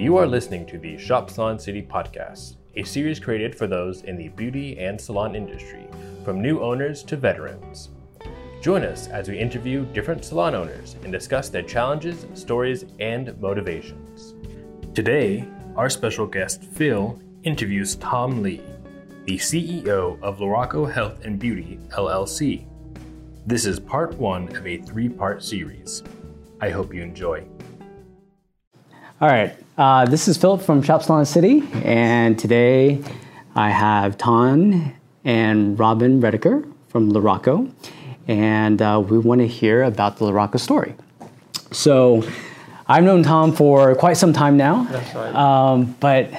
You are listening to the Shop Salon City podcast, a series created for those in the beauty and salon industry, from new owners to veterans. Join us as we interview different salon owners and discuss their challenges, stories, and motivations. Today, our special guest Phil interviews Tom Lee, the CEO of Luraco Health and Beauty LLC. This is part one of a three part series. I hope you enjoy. All right, uh, this is Philip from Shop Salon City, and today I have Tom and Robin Rediker from Luraco, and uh, we want to hear about the Luraco story. So, I've known Tom for quite some time now, That's right. um, but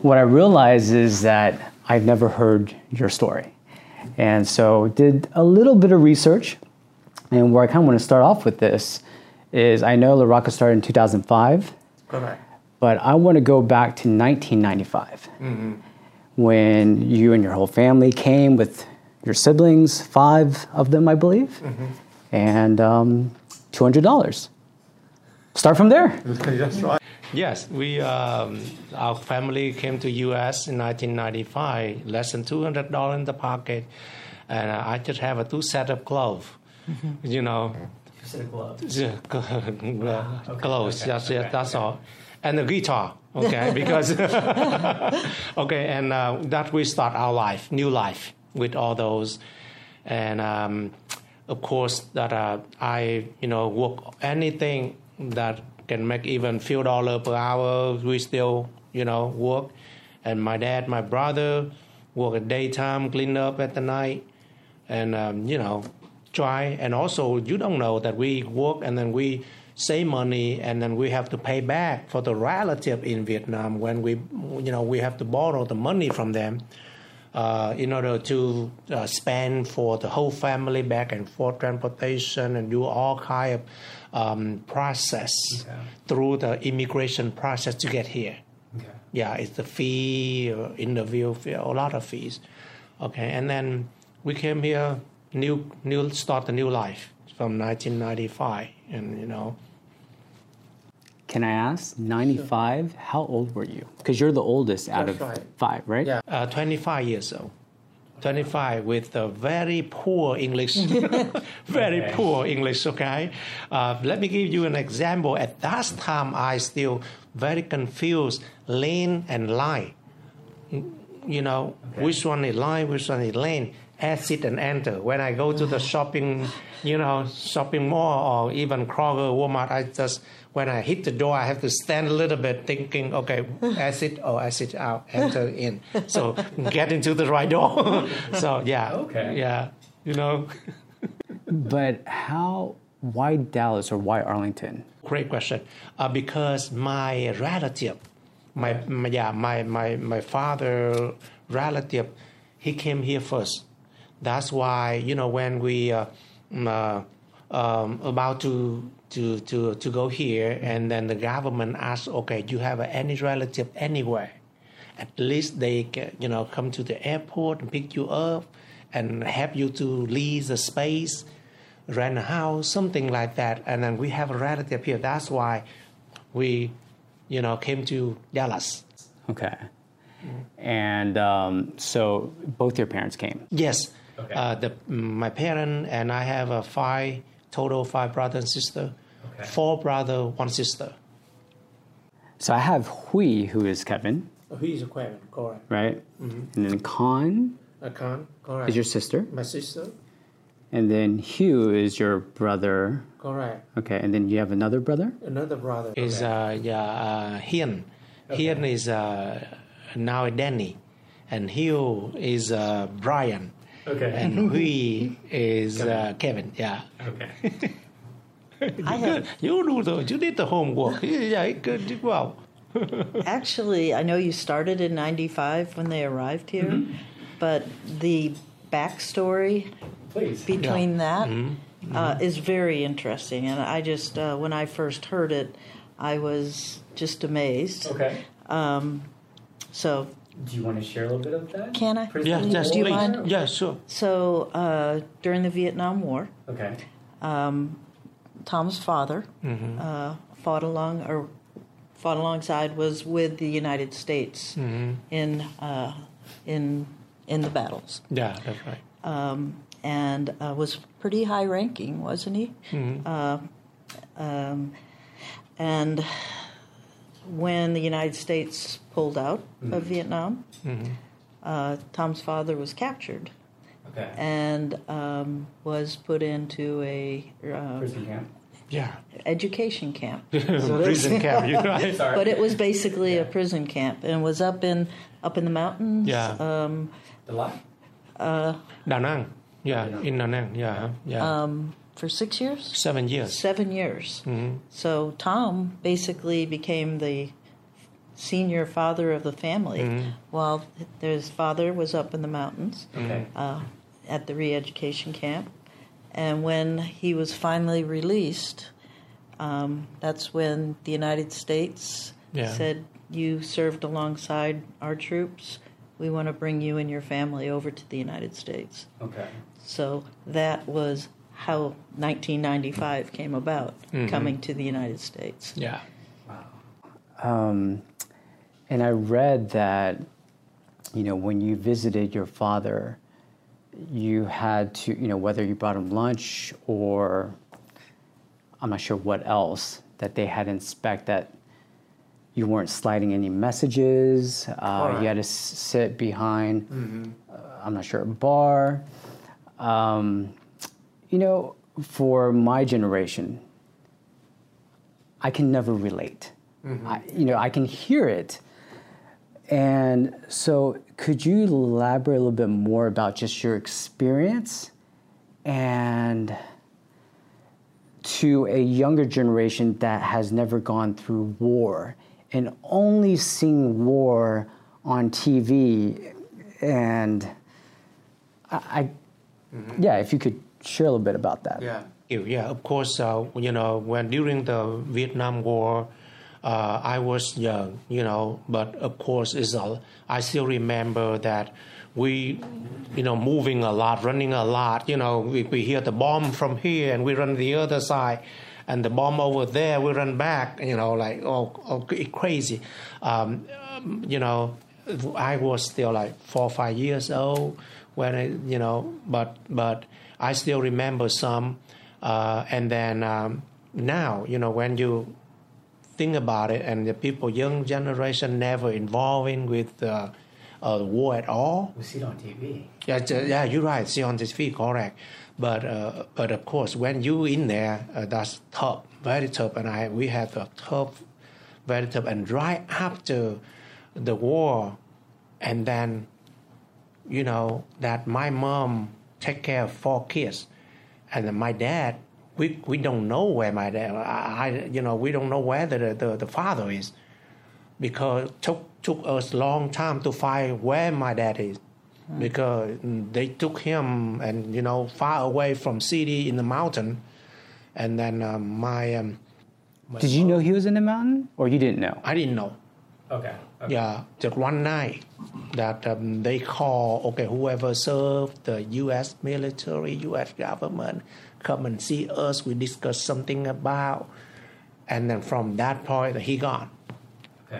what I realized is that I've never heard your story, and so did a little bit of research. And where I kind of want to start off with this is I know Luraco started in 2005 Correct. But I want to go back to 1995 when you and your whole family came with your siblings, five of them, I believe, and um, $200. Start from there. That's right. Yes, we um, our family came to U.S. in 1995, less than two hundred dollars in the pocket, and uh, I just have a two set of gloves. You know, Yeah, clothes. That's it. That's all, and the guitar. Okay, because okay, and uh, that we start our life, new life with all those, and um, of course that uh, I you know work anything that can make even few dollar per hour. We still you know work, and my dad, my brother work at daytime, clean up at the night, and um, you know try and also you don't know that we work and then we save money and then we have to pay back for the relative in Vietnam when we you know we have to borrow the money from them uh, in order to uh, spend for the whole family back and forth transportation and do all kind of um, process through the immigration process to get here. Yeah, it's the fee, uh, interview fee, a lot of fees. Okay, and then we came here, new, new, start a new life from 1995, and you know, Can I ask, 95, how old were you? Because you're the oldest out That's of right. five, right? yeah, uh, 25 years old. 25 with a very poor English, very poor English. Okay, uh, let me give you an example. At that time, I still very confused lane and line. you know, which one is line, which one is lane, exit and enter. When I go to the shopping, you know, shopping mall or even Kroger, Walmart, I just, when I hit the door, I have to stand a little bit thinking, okay, exit or exit out, enter in. So get into the right door. so yeah. Okay. Yeah. You know, But how, why Dallas or why Arlington? Great question. Uh, because my relative, my, my yeah, my, my my father relative, he came here first. That's why you know when we uh, mm, uh, um, about to to to to go here, and then the government asks, okay, do you have any relative anywhere? At least they can, you know come to the airport and pick you up and help you to lease a space rent a house, something like that. And then we have a relative here. That's why we, you know, came to Dallas. Okay. And um, so both your parents came. Yes, Okay. uh, the my parent and I have a five total five brother and sister, Okay. four brother, one sister. So I have Hui, who is Kevin, He is Kevin, correct. right? Mm-hmm. And then Khan I can't, correct. is your sister. my sister, And then Hugh is your brother. correct. Okay. And then you have another brother? Another brother is uh, yeah, uh, Hian. Hian is uh, now Danny, and Hugh is uh, Brian. Okay. and we is uh, Kevin. Yeah. Okay. I have You do the you did the homework. Yeah, you good did well. actually. I know you started in '95 when they arrived here, Mm-hmm. but the backstory Please. between that Mm-hmm. uh, is very interesting. And I just, uh, when I first heard it, I was just amazed. Okay. So, Do you want to share a little bit of that? can I? Yeah, yes, Do you please. mind? Yeah, sure. So, uh, during the Vietnam War, Okay. Tom's father Mm-hmm. uh, fought along or fought alongside was with the United States in uh, in in the battles, Yeah, that's right. and uh, was pretty high ranking, wasn't he? Uh, um, and when the United States pulled out of Vietnam, uh, Tom's father was captured Okay. and um, was put into a uh, Prison camp. Yeah. education camp. Prison camp, you're right. Sorry. But it was basically a prison camp and was up in up in the mountains. Yeah. Um, the life. Da Nang. Yeah, in Da Nang. Yeah, yeah. um, for six years, Seven years. seven years. So Tom basically became the senior father of the family, while his father was up in the mountains Okay. uh, at the re-education camp. And when he was finally released, um, that's when the United States Yeah. said, "You served alongside our troops. We want to bring you and your family over to the United States." Okay. So that was how 1995 came about, coming to the United States. Yeah. Um, and I read that, you know, when you visited your father, you had to, you know, whether you brought him lunch or I'm not sure what else, that they had to inspect that you weren't sliding any messages. Uh, you had to s- sit behind, uh, I'm not sure, a bar. Um, you know, for my generation, I can never relate. Mm-hmm. I, you know, I can hear it. And so, could you elaborate a little bit more about just your experience and to a younger generation that has never gone through war and only seen war on TV? And I, I mm-hmm. yeah, if you could share a little bit about that. Yeah. Yeah, of course, uh, you know, when during the Vietnam War, uh, I was young, you know, but of course, it's a, I still remember that we, you know, moving a lot, running a lot, you know, we, we hear the bomb from here and we run the other side, and the bomb over there, we run back, you know, like, oh, oh crazy. Um, um, you know, I was still like four or five years old when I, you know, but but I still remember some. Uh, and then um, now, you know, when you think about it, and the people, young generation, never involving with uh, uh, war at all. We see it on TV. Yeah, uh, yeah, you're right. See on feed, correct. But uh, but of course, when you in there, uh, that's tough, very tough. And I we have a tough, very tough. And right after the war, and then, you know, that my mom take care of four kids, and then my dad, we we don't know where my dad. I, I you know we don't know where the the, the father is, because took took us long time to find where my dad is. Because they took him and you know far away from city in the mountain. And then um, my um, Did you know he was in the mountain, or you didn't know? i didn't know Okay. yeah just one night that um, they call okay whoever served the us military us government come and see us. We discuss something about and then from that point he gone.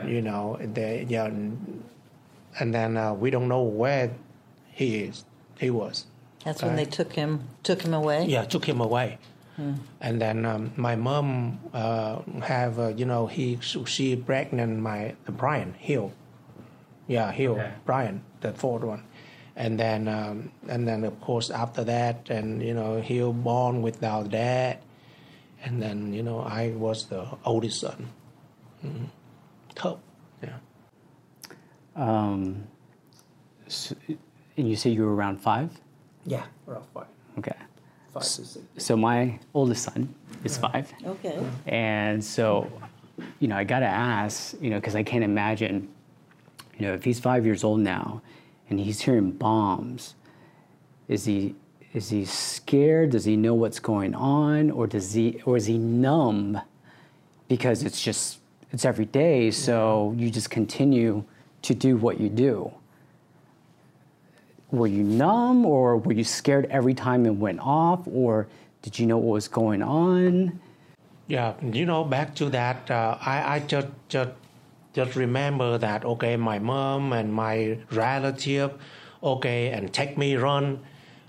You know they yeah and then uh, we don't know where he is he was. That's when they took him took him away. yeah took him away and then um, my mom uh, have uh, you know he she pregnant my brian hill. Yeah hill Okay. brian the fourth one. And then um, and then of course after that and you know hill born without dad. And then you know i was the oldest son. Mm tough yeah. Um, so, and you say you were around five? yeah around five. Okay. Five to six So my oldest son is five. Okay. And so, you know, I got to ask, you know, because I can't imagine, you know, if he's five years old now and he's hearing bombs, is he is he scared? Does he know what's going on, or does he or is he numb because it's just it's every day? So you just continue to do what you do. Were you numb, or were you scared every time it went off, or did you know what was going on? Yeah, you know, back to that, uh, I, I just, just just remember that okay, my mom and my relative, okay, and take me run,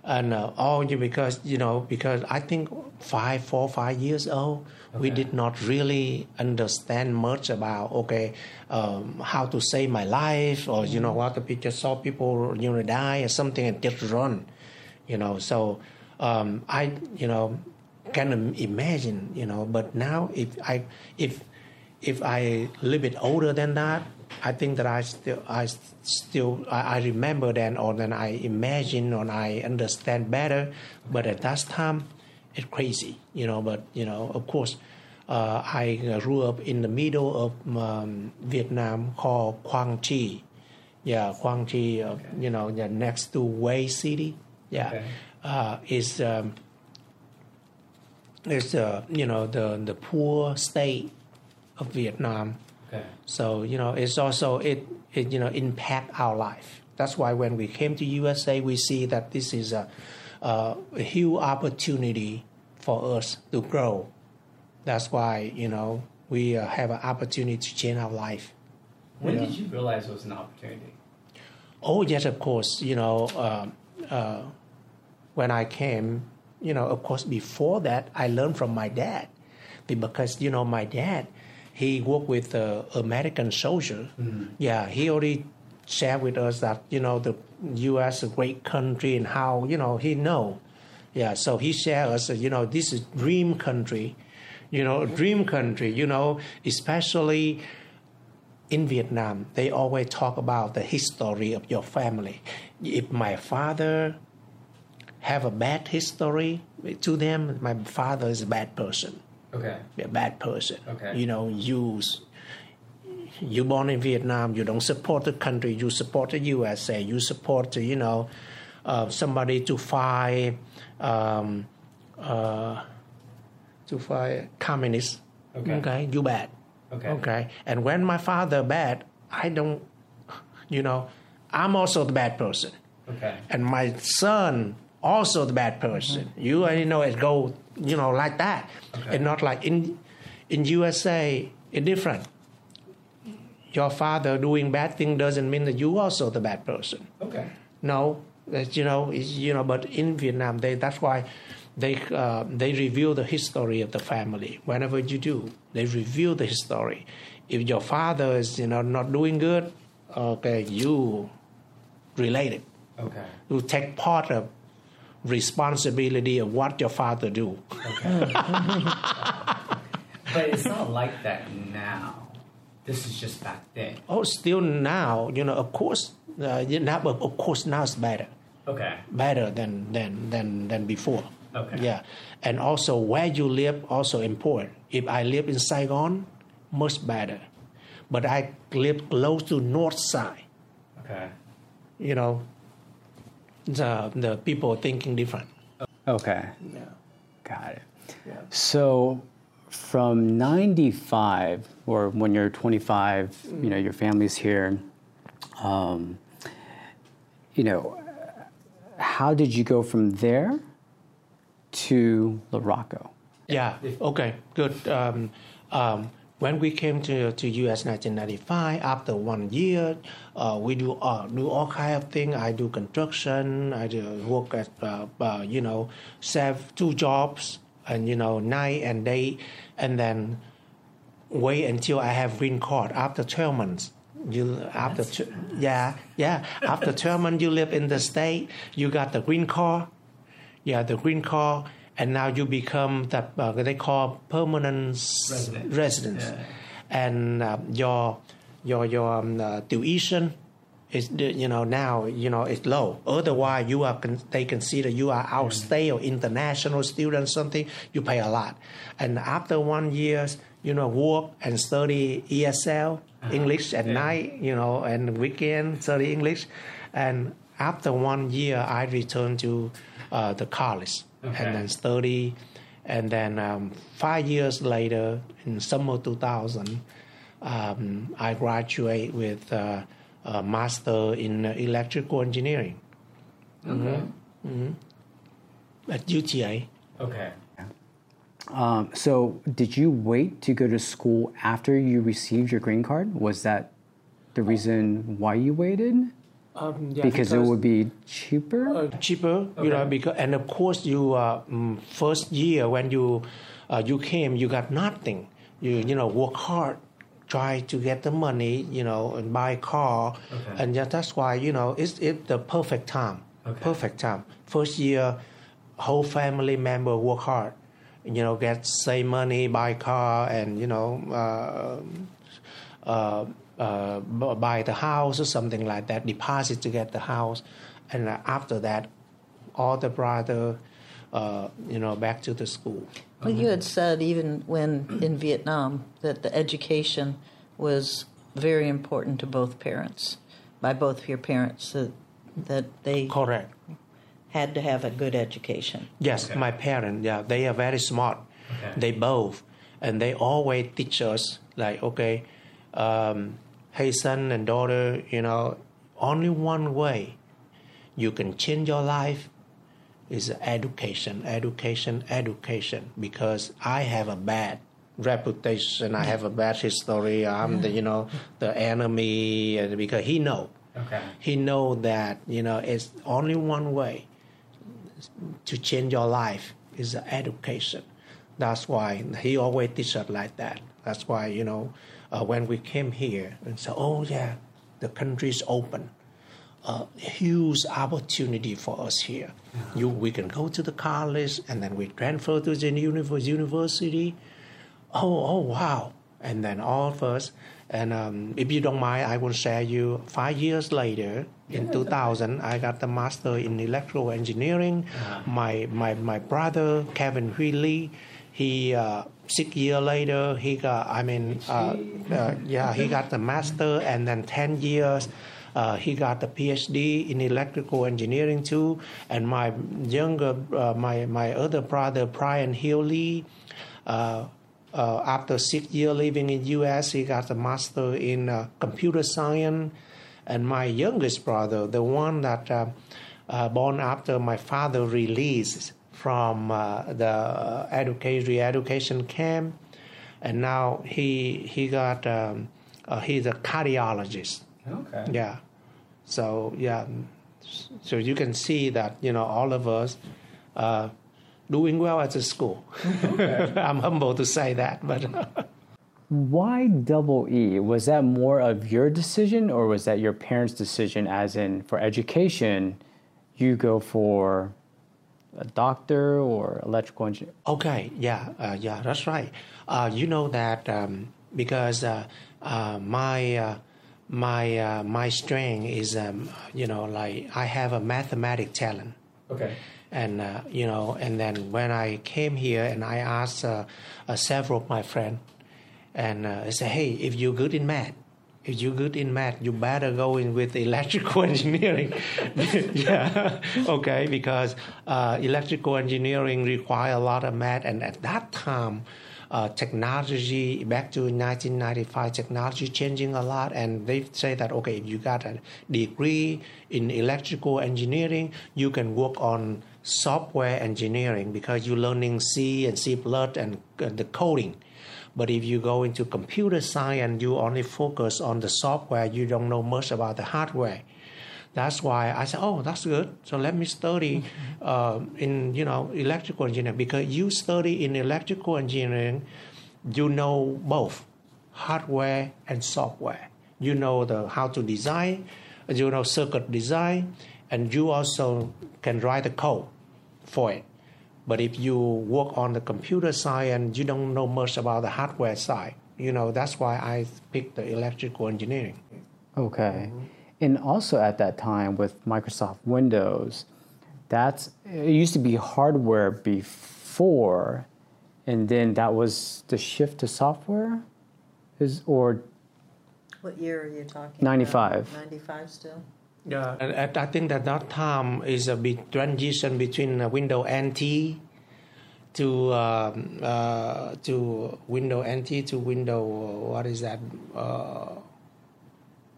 and uh, all you because you know because I think five, four, five years old, we did not really understand much about okay, um, how to save my life or you know what we just saw people you know die or something and just run, you know. So um, I you know can imagine you know, but now if I if if I a little bit older than that, I think that I still I still I, remember then or then I imagine or I understand better. But at that time, it's crazy, you know. But you know, of course, uh, I grew up in the middle of um, Vietnam called Quang Tri. Yeah, Quang Tri, uh, you know, yeah, next to Hue City. Yeah, Okay. uh, is um, is uh, you know the the poor state of Vietnam. Okay. So you know, it's also it, it you know impact our life. That's why when we came to USA, we see that this is a, a, a huge opportunity for us to grow. That's why you know we uh, have an opportunity to change our life. When Yeah. did you realize it was an opportunity? Oh yes, of course. You know, uh, uh, when I came, you know, of course, before that, I learned from my dad, because you know, my dad, he worked with the American soldier. Yeah, he already shared with us that you know the U.S. is a great country and how you know he know. Yeah, so he shared us, uh, you know, this is dream country, you know, dream country, you know, especially in Vietnam, they always talk about the history of your family. If my father have a bad history to them, my father is a bad person, Okay. You're a bad person. Okay. You know, you you born in Vietnam, you don't support the country, you support the USA, you support you know uh, somebody to fight um, uh, to fight communists. Okay. okay, you bad. Okay. Okay. And when my father bad, I don't, you know, I'm also the bad person. Okay. And my son also the bad person. You already know it go, you know, like that. Okay. And not like in in USA, it's different. Your father doing bad thing doesn't mean that you also the bad person. Okay. No, that's, you know, it's, you know. But in Vietnam, they that's why they uh, they reveal the history of the family. Whenever you do, they reveal the history. If your father is you know not doing good, okay, you related. Okay. You take part of responsibility of what your father do. Okay. but it's not like that now. This is just back then. Oh, still now, you know, of course, uh, but of course now it's better. Okay. better than than than than before. Okay. Yeah, and also where you live also important. If I live in Saigon, much better, but I live close to north side. Okay. You know, the the people thinking different. Okay. Yeah. Got it. Yeah. So from 95 or when you're 25, you know, your family's here, um, you know, how did you go from there to Luraco? Yeah. Okay. Good. Um, um, when we came to to US 1995, after one year, uh, we do uh, do all kind of things. I do construction. I do work at uh, uh, you know, serve two jobs and you know night and day, and then wait until I have green card after 12 months. You after tw- yeah yeah after 12 months you live in the state you got the green card yeah the green card and now you become that uh, they call permanent Resident. residence Yeah. and uh, your your your um, uh, tuition is you know now you know it's low. Otherwise you are con- they consider you are out state or international student something you pay a lot. And after one years you know work and study ESL English at Yeah. night you know and weekend study English. And after one year I returned to uh, the college Okay. and then study and then um, five years later in summer 2000 um, I graduate with uh, a master in uh, electrical engineering Okay. at UTA. Okay. Um, so, did you wait to go to school after you received your green card? Was that the reason why you waited? Um, yeah, because, it would be cheaper. uh, cheaper, you know, because and of course you uh, mm, first year when you uh, you came, you got nothing. You you know work hard, try to get the money, you know, and buy a car, and yeah, that's why you know it's it the perfect time, okay. perfect time. First year, whole family member work hard, you know, get save money, buy car, and you know. Uh, uh, buy the house or something like that, deposit to get the house, and uh, after that, all the brother, uh, you know, back to the school. Well, you had said even when in Vietnam that the education was very important to both parents, by both of your parents, that, that they Correct. had to have a good education. Yes, my parents, yeah, they are very smart. They both, and they always teach us like, okay, um, hey son and daughter, you know, only one way you can change your life is education, education, education. Because I have a bad reputation, I have a bad history. I'm the, you know, the enemy, and because he know, Okay. he know that you know it's only one way to change your life is education. That's why he always teach us like that. That's why you know uh, when we came here and said, "Oh yeah, the country is open." A huge opportunity for us here. You, we can go to the college and then we transfer to the univ- university. Oh, oh, wow! And then all of us. And um, if you don't mind, I will share you. Five years later, in 2000, I got the master in electrical engineering. My my my brother Kevin Hui he uh, six year later he got. I mean, uh, uh, yeah, he got the master, and then ten years. Uh, he got the PhD in electrical engineering too, and my younger, uh, my my other brother Brian Healy. Uh, uh, after six years living in U.S., he got a master in uh, computer science. And my youngest brother, the one that uh, uh, born after my father released from uh, the education re-education camp, and now he he got um, uh, he's a cardiologist. Okay. Yeah. So yeah, so you can see that you know all of us uh, doing well at the school. I'm humble to say that, but Why double E? Was that more of your decision or was that your parents' decision? As in, for education, you go for a doctor or electrical engineer? okay, yeah, uh, yeah, that's right. Uh, you know that um, because uh, uh, my uh, my uh, my strength is um, you know like I have a mathematic talent. Okay. and uh, you know and then when i came here and i asked uh, uh, several of my friends and uh, i said hey if you're good in math if you're good in math you better go in with electrical engineering. Yeah okay because uh, electrical engineering require a lot of math and at that time uh, technology back to 1995 technology changing a lot and they say that okay if you got a degree in electrical engineering you can work on software engineering because you're learning c and c and uh, the coding but if you go into computer science and you only focus on the software you don't know much about the hardware that's why I said, "Oh, that's good. So let me study uh, in you know electrical engineering because you study in electrical engineering, you know both hardware and software. You know the how to design, you know circuit design, and you also can write the code for it. But if you work on the computer side and you don't know much about the hardware side. You know that's why I picked the electrical engineering. Okay. Mm-hmm. And also at that time with Microsoft Windows, that's it used to be hardware before, and then that was the shift to software, is or What year are you talking 95. 95 still? Yeah, and and I think that that time is a big transition between uh, Windows NT to um, uh, to Windows NT to Windows what is that uh,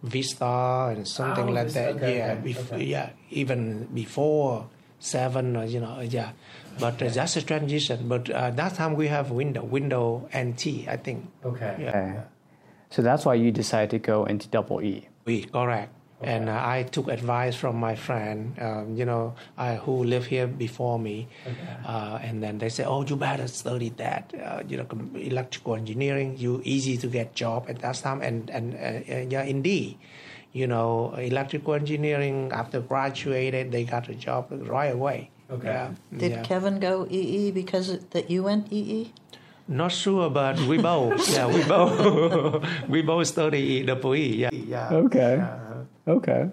Vista and something Oh, like Vista, that. okay, yeah, okay, bef- okay. yeah, even before seven, or, you know, yeah. But uh, that's a transition. But uh, that time we have window, window NT, I think. Okay. Yeah. Okay. So that's why you decided to go into double E. We correct. And uh, I took advice from my friend, um, you know, I, who lived here before me. Uh, and then they say, "Oh, you better study that. Uh, you know, electrical engineering. You easy to get job at that time." And and uh, uh, yeah, indeed, you know, electrical engineering. After graduated, they got a job right away. Okay. Yeah, Did yeah. Kevin go EE because that you went E EE? Not sure, but we both. yeah, we both. we both study double E. Yeah. Yeah. Okay. Okay.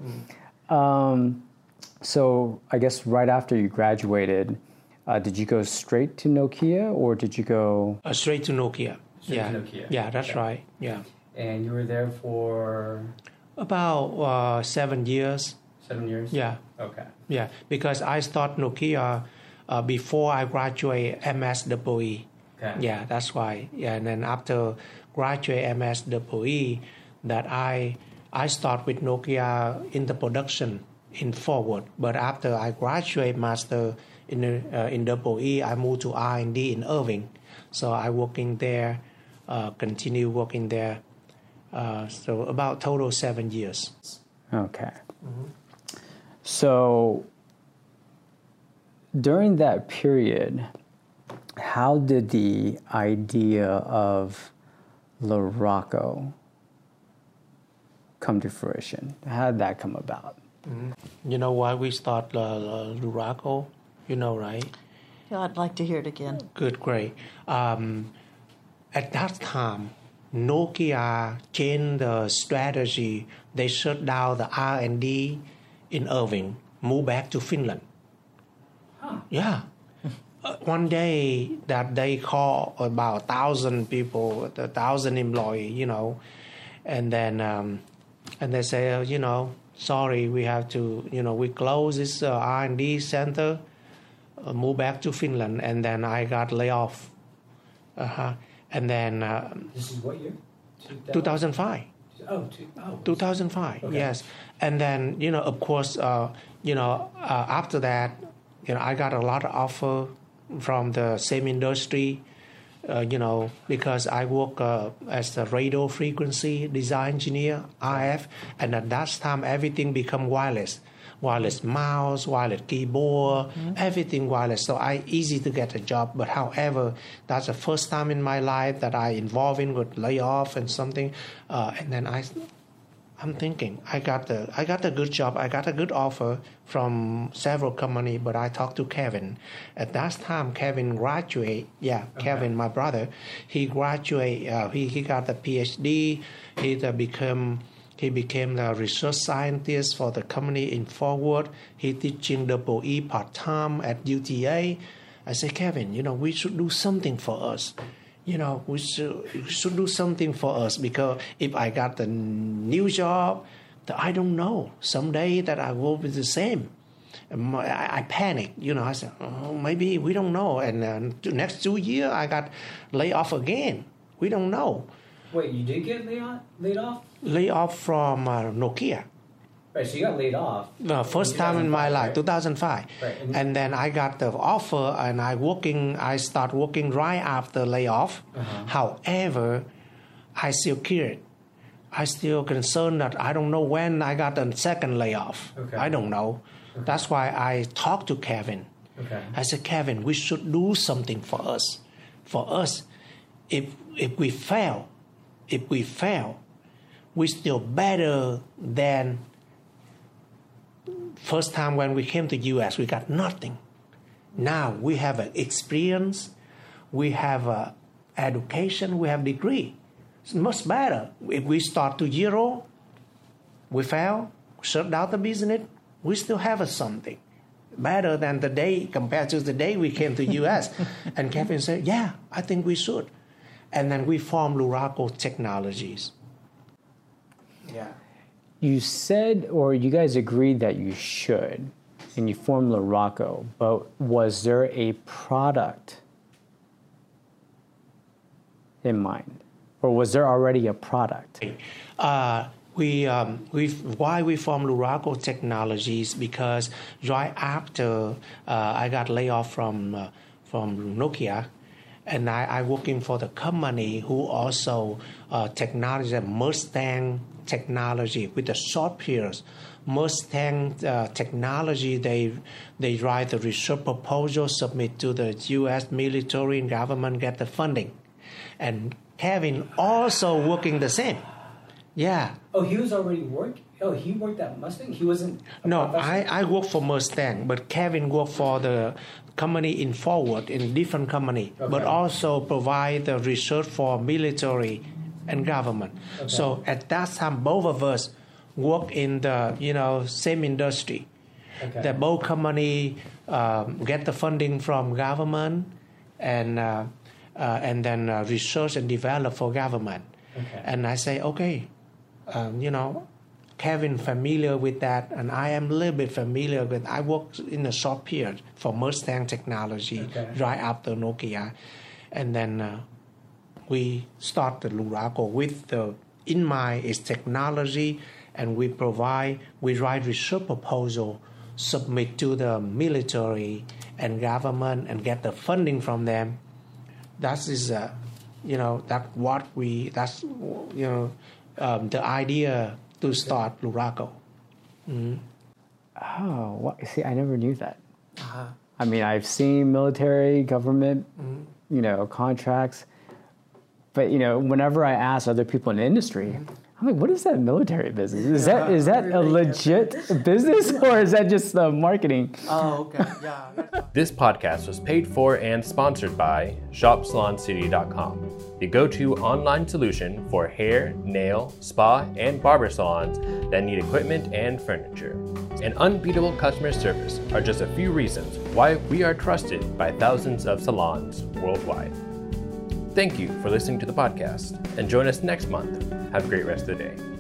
Um, so I guess right after you graduated, uh, did you go straight to Nokia or did you go? Uh, straight to Nokia. Straight yeah. to Nokia. Yeah, that's right. Yeah. And you were there for About uh, seven years. seven years? Yeah. Okay. Yeah. Because I started Nokia uh, before I graduate MSWE. Okay. Yeah, that's why. Yeah, and then after graduate MSWE, that I I start with Nokia in the production in Fort Worth. But after I graduate master in the, uh, in double E, I moved to R and D in Irving. So I working there, uh, continue working there. Uh, so about total seven years. Okay. So during that period, how did the idea of Luraco come to fruition? How did that come about? You know why we start uh, uh, Luraco? You know, right? Yeah, I'd like to hear it again. Good, great. Um, at that time, Nokia changed the strategy. They shut down the R and D in Irving, moved back to Finland. Yeah. Uh, one day that they call about a thousand people, a thousand employee, you know, and then um, and they say, uh, you know, sorry, we have to, you know, we close this uh, R and D center, uh, move back to Finland, and then I got laid off. Uh-huh. And then uh, This is what year? 2005. Oh, two, oh. 2005 Okay. yes and then you know of course uh, you know uh, after that you know i got a lot of offer from the same industry uh, you know because i work uh, as a radio frequency design engineer rf and at that time everything become wireless. Wireless mouse wireless keyboard everything wireless. So i easy to get a job but however that's the first time in my life that i involved in with layoff and something uh, and then i I'm thinking I got the I got a good job. I got a good offer from several company, but I talked to Kevin. At that time, Kevin graduate. Yeah, Kevin, my brother, he graduate. Uh, he he got the PhD. He uh, become he became the research scientist for the company in Fort Worth. He teaching double E part time at UTA. I said, Kevin, you know, we should do something for us you know, we should, should do something for us because if I got the new job, that I don't know. Someday that I will be the same. And my- I, I panic, you know. I said, oh, maybe we don't know. And uh, next two year, I got laid off again. We don't know. Wait, you did get laid off? Laid off? Laid off from uh, Nokia. Right, so you got laid off. Uh, first time in my life, right? 2005. Right, and- And then I got the offer, and I working. I start working right after layoff. Uh-huh. However, I still cared. I still concerned that I don't know when I got the second layoff. Okay. I don't know. That's why I talked to Kevin. Okay. I said, Kevin, we should do something for us. For us, if if we fail, if we fail, we still better than first time when we came to US, we got nothing. Now we have an experience, we have a education, we have degree. It's much better. If we start to zero, we fail, shut down the business, we still have a something. Better than the day compared to the day we came to US. and Kevin said, Yeah, I think we should. And then we formed Luraco Technologies. Yeah. You said, or you guys agreed that you should, and you formed Luraco, but was there a product in mind? Or was there already a product? Uh, we um, we why we formed Luraco Technologies because right after uh, I got laid off from uh, from Nokia, and I, I working for the company who also uh, technology Mustang technology with the short periods. Mustang uh, technology they they write the research proposal submit to the U.S. military and government get the funding, and Kevin also working the same. Yeah. Oh, he was already work. Oh, he worked at Mustang. He wasn't. No, I, I work for Mustang, but Kevin worked for the company in Fort Worth in different company, okay. but also provide the research for military and government. Okay. So at that time, both of us work in the you know same industry. Okay. That both company um, get the funding from government and uh, uh, and then uh, research and develop for government. And I say, okay, um, you know, Kevin familiar with that, and I am a little bit familiar with. I worked in a short period for Mustang Technology okay. right after Nokia, and then uh, we started Luraco with the in mind is technology, and we provide we write research proposal, submit to the military and government, and get the funding from them. That is, uh, you know, that what we that's you know um, the idea to start Luraco. Mm-hmm. Oh, what? see, I never knew that. Uh-huh. I mean, I've seen military, government, mm-hmm. you know, contracts, but you know, whenever I ask other people in the industry. I'm like, what is that military business? Is that is that a legit business or is that just uh, marketing? Oh, okay. Yeah. this podcast was paid for and sponsored by ShopSalonCity.com, the go-to online solution for hair, nail, spa, and barber salons that need equipment and furniture. And unbeatable customer service are just a few reasons why we are trusted by thousands of salons worldwide. Thank you for listening to the podcast, and join us next month have a great rest of the day.